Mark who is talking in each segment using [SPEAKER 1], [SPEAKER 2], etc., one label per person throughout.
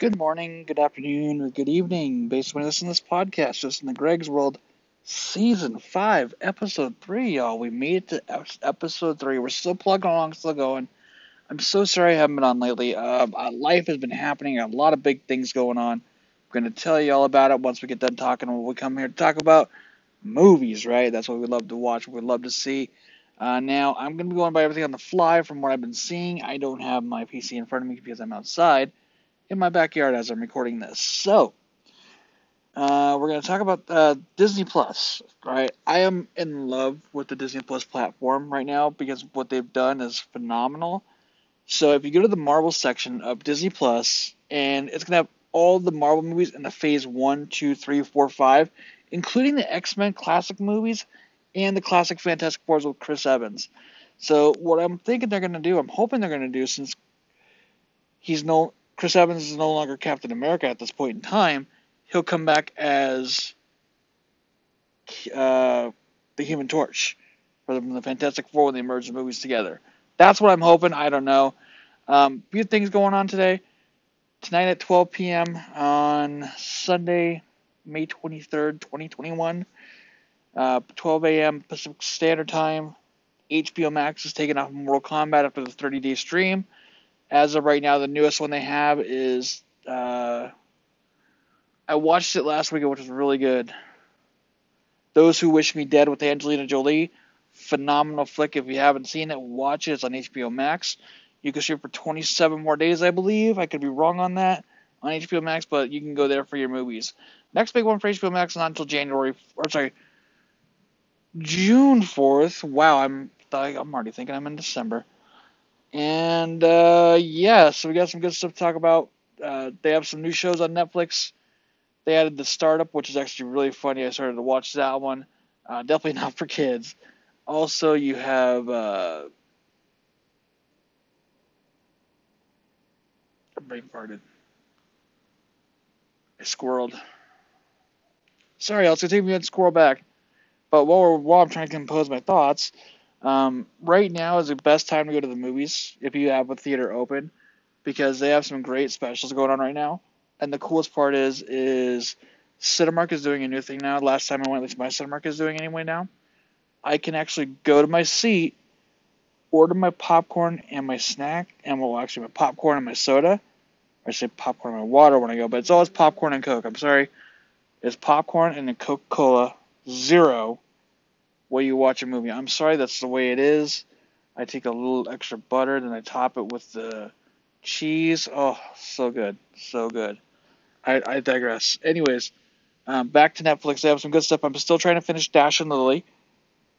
[SPEAKER 1] Good morning, good afternoon, or good evening, based on listen to this podcast. Just in the Greg's World, Season 5, Episode 3, y'all. We made it to Episode 3. We're still plugging along, still going. I'm so sorry I haven't been on lately. Uh, life has been happening, a lot of big things going on. I'm going to tell you all about it once we get done talking. When we come here to talk about movies, right? That's what we love to watch, what we love to see. Uh, now, I'm going to be going by everything on the fly from what I've been seeing. I don't have my PC in front of me because I'm outside in my backyard as I'm recording this. So, uh, we're going to talk about uh, Disney Plus. Right, I am in love with the Disney Plus platform right now because what they've done is phenomenal. So, if you go to the Marvel section of Disney Plus, and it's going to have all the Marvel movies in the Phase One, Two, Three, Four, Five, including the X Men classic movies and the classic Fantastic Fours with Chris Evans. So, what I'm thinking they're going to do, I'm hoping they're going to do, since he's no Chris Evans is no longer Captain America at this point in time, he'll come back as uh, the Human Torch from the Fantastic Four when they merge the movies together. That's what I'm hoping. I don't know. Um, few things going on today. Tonight at 12 p.m. on Sunday, May 23rd, 2021, uh, 12 a.m. Pacific Standard Time. HBO Max is taking off Mortal Kombat after the 30 day stream as of right now, the newest one they have is uh, I watched it last week, which was really good. Those Who Wish Me Dead with Angelina Jolie, phenomenal flick. If you haven't seen it, watch it. It's on HBO Max. You can stream for 27 more days, I believe. I could be wrong on that on HBO Max, but you can go there for your movies. Next big one for HBO Max not until January, or sorry, June 4th. Wow, I'm I'm already thinking I'm in December. And uh, yeah, so we got some good stuff to talk about. Uh, they have some new shows on Netflix. They added the startup, which is actually really funny. I started to watch that one. Uh, definitely not for kids. Also, you have uh, brain farted. I squirreled. Sorry, I was gonna take me and squirrel back. But while, while I'm trying to compose my thoughts, um, right now is the best time to go to the movies if you have a theater open because they have some great specials going on right now. And the coolest part is is Cinemark is doing a new thing now. Last time I went, at least my Cinemark is doing anyway now. I can actually go to my seat, order my popcorn and my snack, and well, actually my popcorn and my soda. I say popcorn and my water when I go, but it's always popcorn and Coke. I'm sorry. It's popcorn and a Coca Cola Zero while you watch a movie. I'm sorry, that's the way it is. I take a little extra butter, then I top it with the cheese. Oh, so good, so good. I, I digress. Anyways, um, back to Netflix. They have some good stuff. I'm still trying to finish Dash and Lily.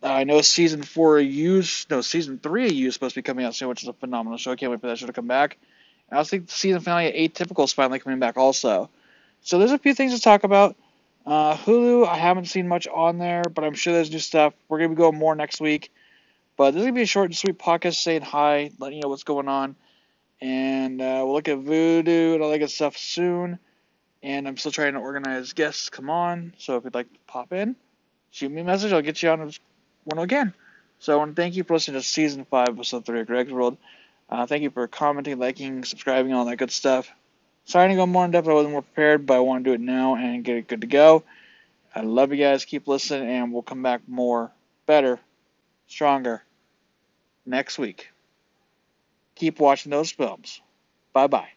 [SPEAKER 1] Uh, I know season four of You, no, season three of You is supposed to be coming out soon, which is a phenomenal show. I can't wait for that show to come back. And I also think the season finale of Atypical is finally coming back also. So there's a few things to talk about. Uh, Hulu, I haven't seen much on there, but I'm sure there's new stuff. We're going to be going more next week. But this is going to be a short and sweet podcast saying hi, letting you know what's going on. And uh, we'll look at Vudu and all that good stuff soon. And I'm still trying to organize guests come on. So if you'd like to pop in, shoot me a message. I'll get you on one again. So I want to thank you for listening to Season 5, Episode 3 of Greg's World. Uh, thank you for commenting, liking, subscribing, all that good stuff. Sorry to go more in depth. I wasn't more prepared, but I want to do it now and get it good to go. I love you guys. Keep listening, and we'll come back more, better, stronger next week. Keep watching those films. Bye bye.